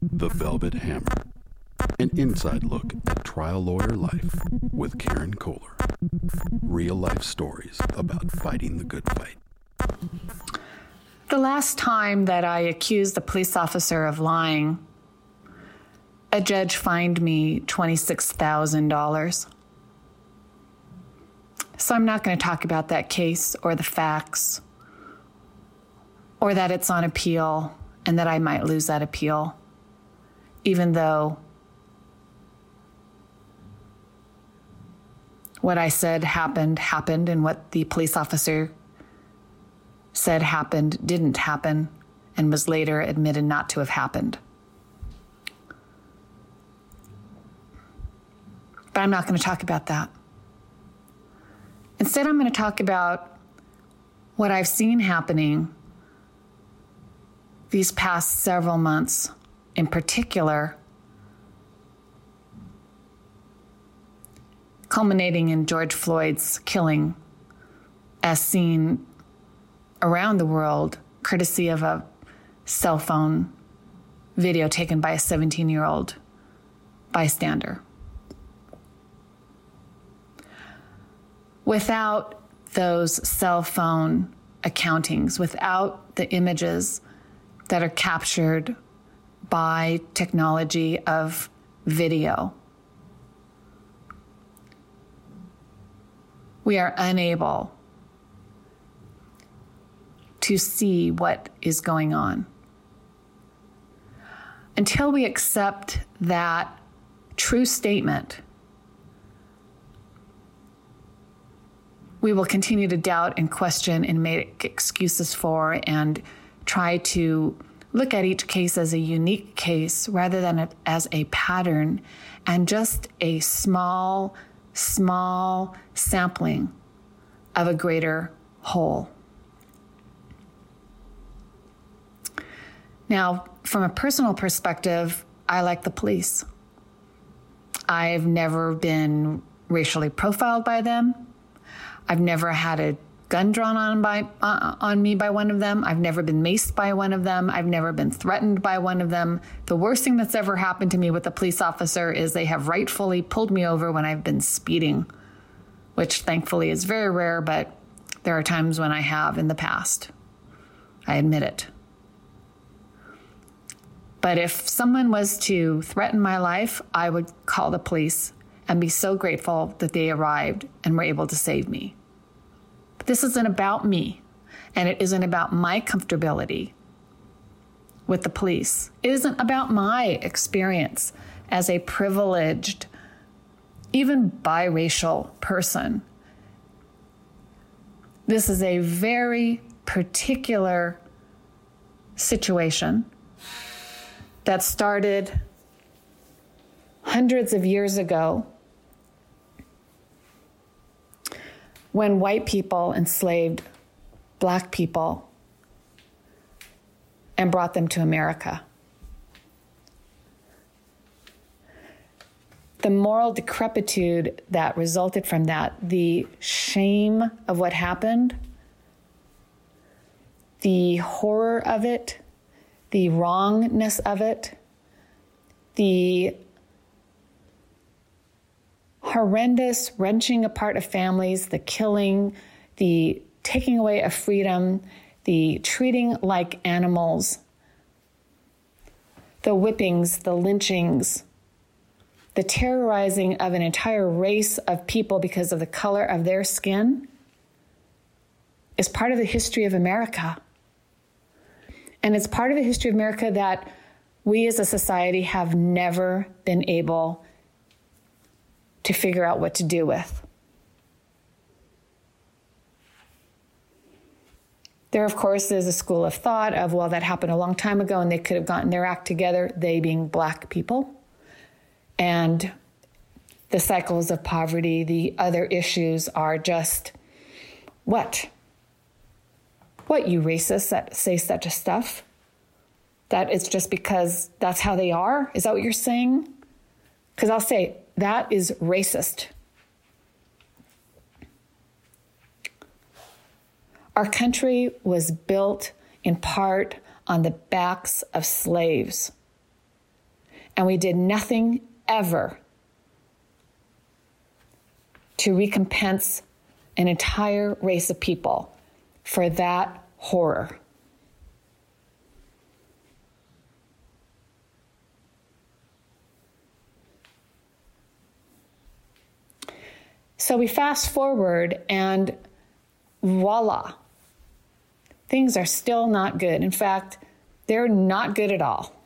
The Velvet Hammer. An inside look at trial lawyer life with Karen Koehler. Real life stories about fighting the good fight. The last time that I accused a police officer of lying, a judge fined me $26,000. So I'm not going to talk about that case or the facts or that it's on appeal and that I might lose that appeal, even though what I said happened, happened, and what the police officer said happened didn't happen and was later admitted not to have happened. But I'm not going to talk about that. Instead, I'm going to talk about what I've seen happening these past several months, in particular, culminating in George Floyd's killing, as seen around the world, courtesy of a cell phone video taken by a 17 year old bystander. Without those cell phone accountings, without the images that are captured by technology of video, we are unable to see what is going on. Until we accept that true statement, we will continue to doubt and question and make excuses for and try to look at each case as a unique case rather than as a pattern and just a small, small sampling of a greater whole. Now, from a personal perspective, I like the police. I've never been racially profiled by them. I've never had a gun drawn on by uh, on me by one of them. I've never been maced by one of them. I've never been threatened by one of them. The worst thing that's ever happened to me with a police officer is they have rightfully pulled me over when I've been speeding, which thankfully is very rare, but there are times when I have in the past. I admit it. But if someone was to threaten my life, I would call the police and be so grateful that they arrived and were able to save me. This isn't about me, and it isn't about my comfortability with the police. It isn't about my experience as a privileged, even biracial person. This is a very particular situation that started hundreds of years ago when white people enslaved black people and brought them to America. The moral decrepitude that resulted from that, the shame of what happened, the horror of it, the wrongness of it, the horrendous wrenching apart of families, the killing, the taking away of freedom, the treating like animals, the whippings, the lynchings, the terrorizing of an entire race of people because of the color of their skin is part of the history of America. And it's part of the history of America that we as a society have never been able to figure out what to do with. There, of course, is a school of thought of, well, that happened a long time ago and they could have gotten their act together, they being black people. And the cycles of poverty, the other issues are just what? What, you racists that say such stuff? That it's just because that's how they are? Is that what you're saying? Because I'll say that is racist. Our country was built in part on the backs of slaves. And we did nothing ever to recompense an entire race of people for that horror. So we fast forward and voila, things are still not good. In fact, they're not good at all.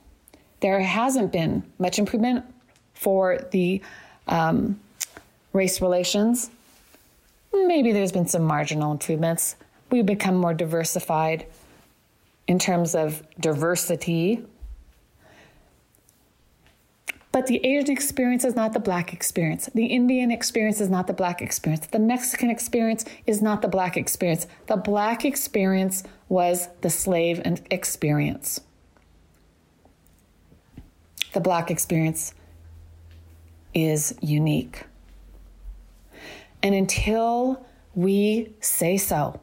There hasn't been much improvement for the um, race relations. Maybe there's been some marginal improvements. We've become more diversified in terms of diversity but the Asian experience is not the black experience. The Indian experience is not the black experience. The Mexican experience is not the black experience. The black experience was the slave experience. The black experience is unique. And until we say so,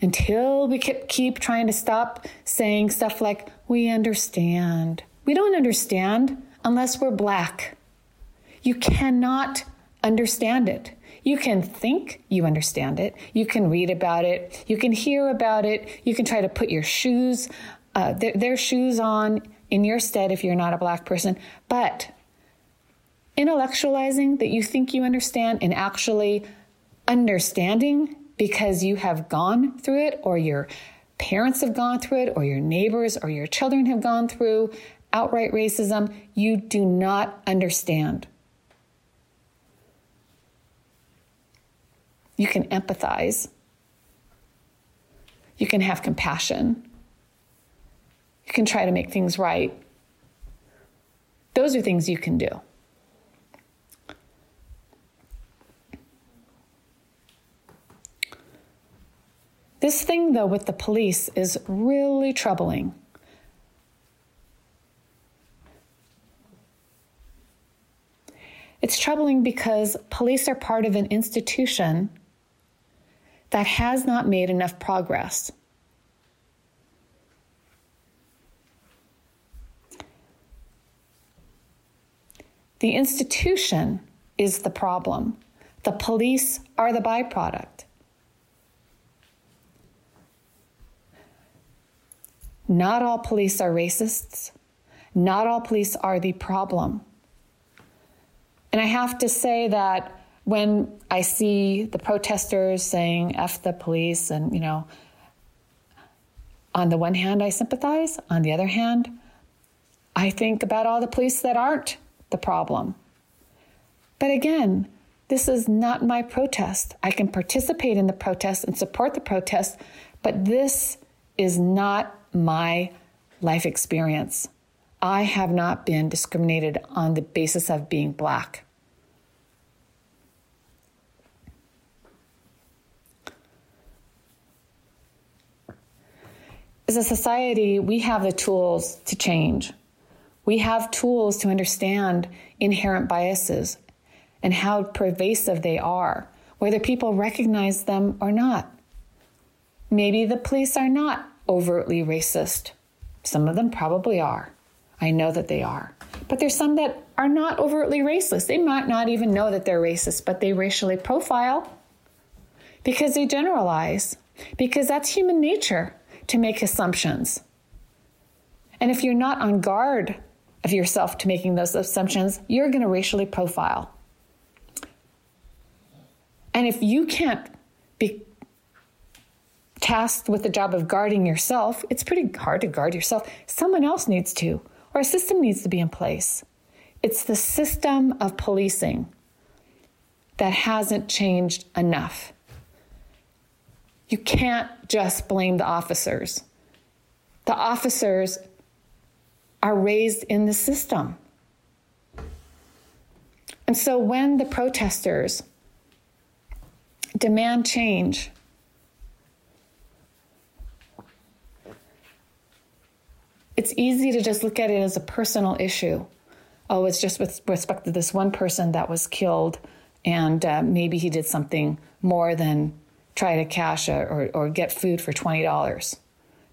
until we keep trying to stop saying stuff like, we understand, we don't understand unless we're black. You cannot understand it. You can think you understand it. You can read about it. You can hear about it. You can try to put your shoes, uh, their, their shoes on in your stead if you're not a black person. But intellectualizing that you think you understand and actually understanding because you have gone through it or your parents have gone through it or your neighbors or your children have gone through outright racism, you do not understand. You can empathize. You can have compassion. You can try to make things right. Those are things you can do. This thing, though, with the police is really troubling. It's troubling because police are part of an institution that has not made enough progress. The institution is the problem. The police are the byproduct. Not all police are racists. Not all police are the problem. And I have to say that when I see the protesters saying F the police, and, you know, on the one hand, I sympathize. On the other hand, I think about all the police that aren't the problem. But again, this is not my protest. I can participate in the protest and support the protest, but this is not my life experience. I have not been discriminated on the basis of being black. As a society, we have the tools to change. We have tools to understand inherent biases and how pervasive they are, whether people recognize them or not. Maybe the police are not overtly racist. Some of them probably are. I know that they are. But there's some that are not overtly racist. They might not even know that they're racist, but they racially profile because they generalize, because that's human nature to make assumptions. And if you're not on guard of yourself to making those assumptions, you're going to racially profile. And if you can't be tasked with the job of guarding yourself, it's pretty hard to guard yourself. Someone else needs to, or a system needs to be in place. It's the system of policing that hasn't changed enough. You can't just blame the officers. The officers are raised in the system. And so when the protesters demand change, it's easy to just look at it as a personal issue. Oh, it's just with respect to this one person that was killed, and uh, maybe he did something more than try to cash a, or, or get food for $20.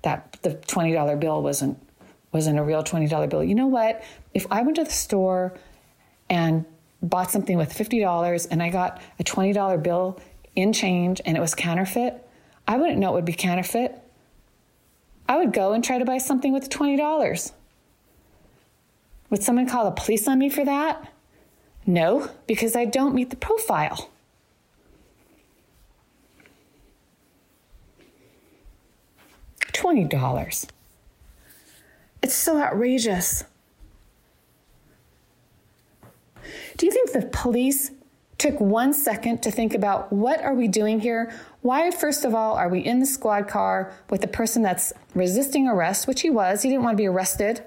that the $20 bill wasn't wasn't a real $20 bill. You know what? If I went to the store and bought something with $50 and I got a $20 bill in change and it was counterfeit, I wouldn't know it would be counterfeit. I would go and try to buy something with $20. Would someone call the police on me for that? No, because I don't meet the profile. $20. It's so outrageous. Do you think the police took one second to think about what are we doing here? Why, first of all, are we in the squad car with the person that's resisting arrest, which he was? He didn't want to be arrested.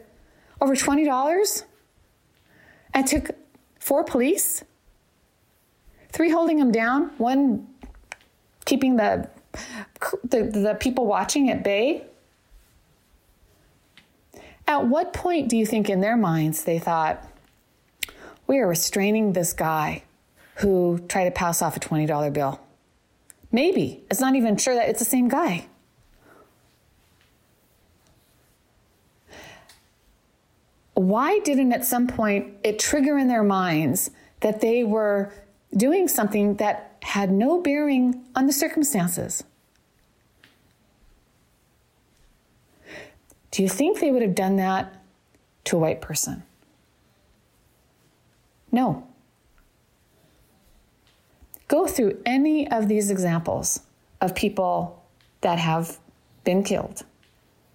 Over $20? And took four police, three holding him down, one keeping the, the, the people watching at bay. At what point do you think in their minds they thought, we are restraining this guy who tried to pass off a $20 bill? Maybe. It's not even sure that it's the same guy. Why didn't at some point it trigger in their minds that they were doing something that had no bearing on the circumstances? Do you think they would have done that to a white person? No. Go through any of these examples of people that have been killed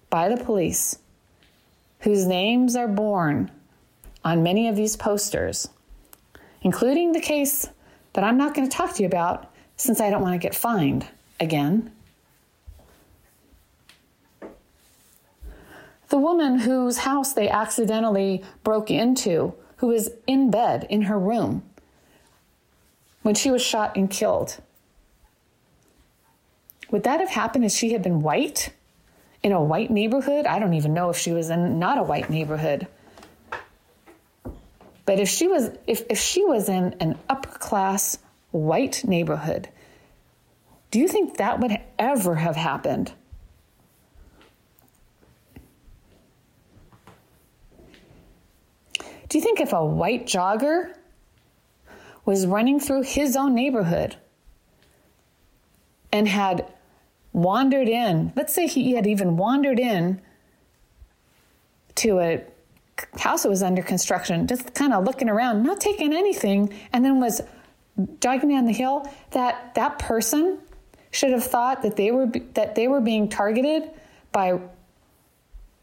by the police, whose names are borne on many of these posters, including the case that I'm not going to talk to you about since I don't want to get fined again. The woman whose house they accidentally broke into, who was in bed in her room when she was shot and killed. Would that have happened if she had been white in a white neighborhood? I don't even know if she was in not a white neighborhood. But if she was if, if she was in an upper class white neighborhood, do you think that would ever have happened? Do you think if a white jogger was running through his own neighborhood and had wandered in, let's say he had even wandered in to a house that was under construction, just kind of looking around, not taking anything, and then was jogging down the hill, that that person should have thought that they were that they were being targeted by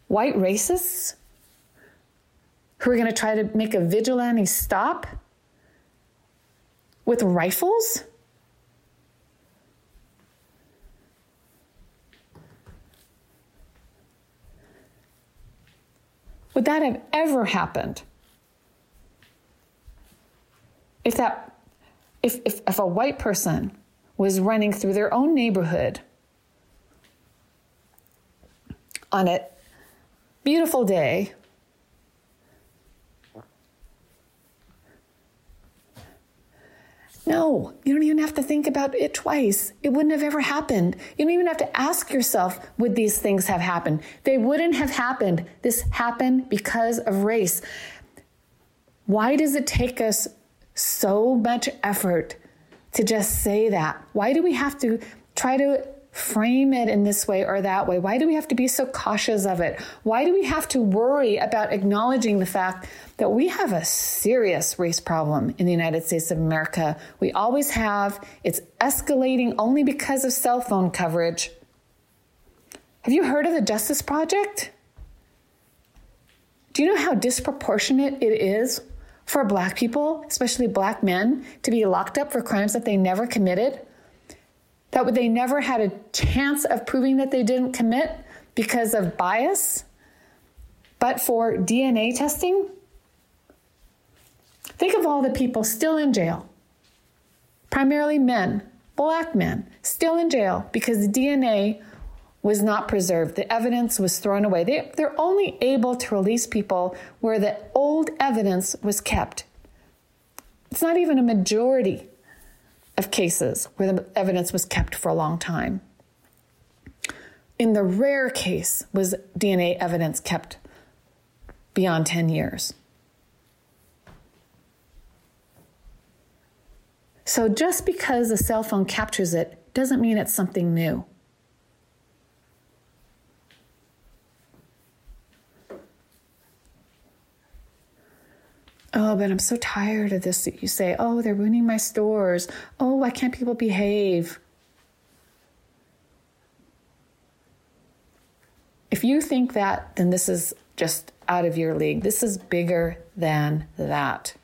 white racists who are going to try to make a vigilante stop with rifles? Would that have ever happened? If that if, if, if a white person was running through their own neighborhood on a beautiful day No, you don't even have to think about it twice. It wouldn't have ever happened. You don't even have to ask yourself, would these things have happened? They wouldn't have happened. This happened because of race. Why does it take us so much effort to just say that? Why do we have to try to frame it in this way or that way? Why do we have to be so cautious of it? Why do we have to worry about acknowledging the fact that we have a serious race problem in the United States of America? We always have. It's escalating only because of cell phone coverage. Have you heard of the Justice Project? Do you know how disproportionate it is for black people, especially black men, to be locked up for crimes that they never committed? that they never had a chance of proving that they didn't commit because of bias, but for DNA testing? Think of all the people still in jail, primarily men, black men, still in jail because the DNA was not preserved. The evidence was thrown away. They, they're only able to release people where the old evidence was kept. It's not even a majority of cases where the evidence was kept for a long time. In the rare case, was DNA evidence kept beyond 10 years. So just because a cell phone captures it doesn't mean it's something new. Oh, but I'm so tired of this. That you say, oh, they're ruining my stores. Oh, why can't people behave? If you think that, then this is just out of your league. This is bigger than that.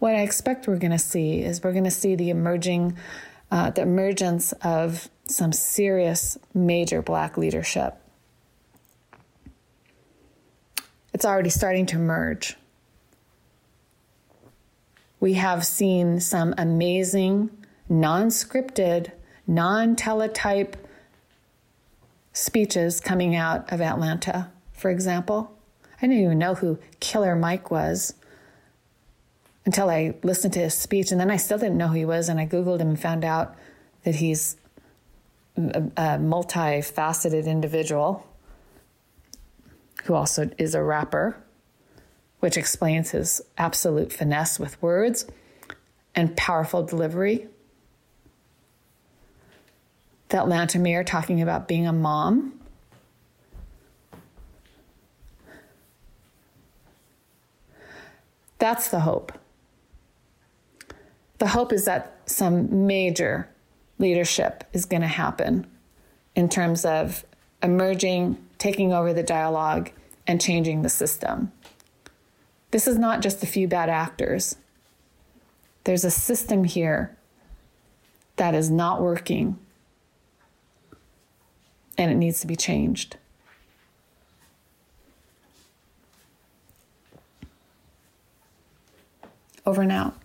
What I expect we're going to see is we're going to see the emerging, uh, the emergence of some serious major black leadership. It's already starting to emerge we have seen some amazing, non scripted, non teletype speeches coming out of Atlanta, for example. I didn't even know who Killer Mike was until I listened to his speech, and then I still didn't know who he was, and I Googled him and found out that he's a, a multifaceted individual who also is a rapper which explains his absolute finesse with words and powerful delivery. The Atlanta mayor talking about being a mom. That's the hope. The hope is that some major leadership is going to happen in terms of emerging, taking over the dialogue, and changing the system. This is not just a few bad actors. There's a system here that is not working and it needs to be changed. Over out.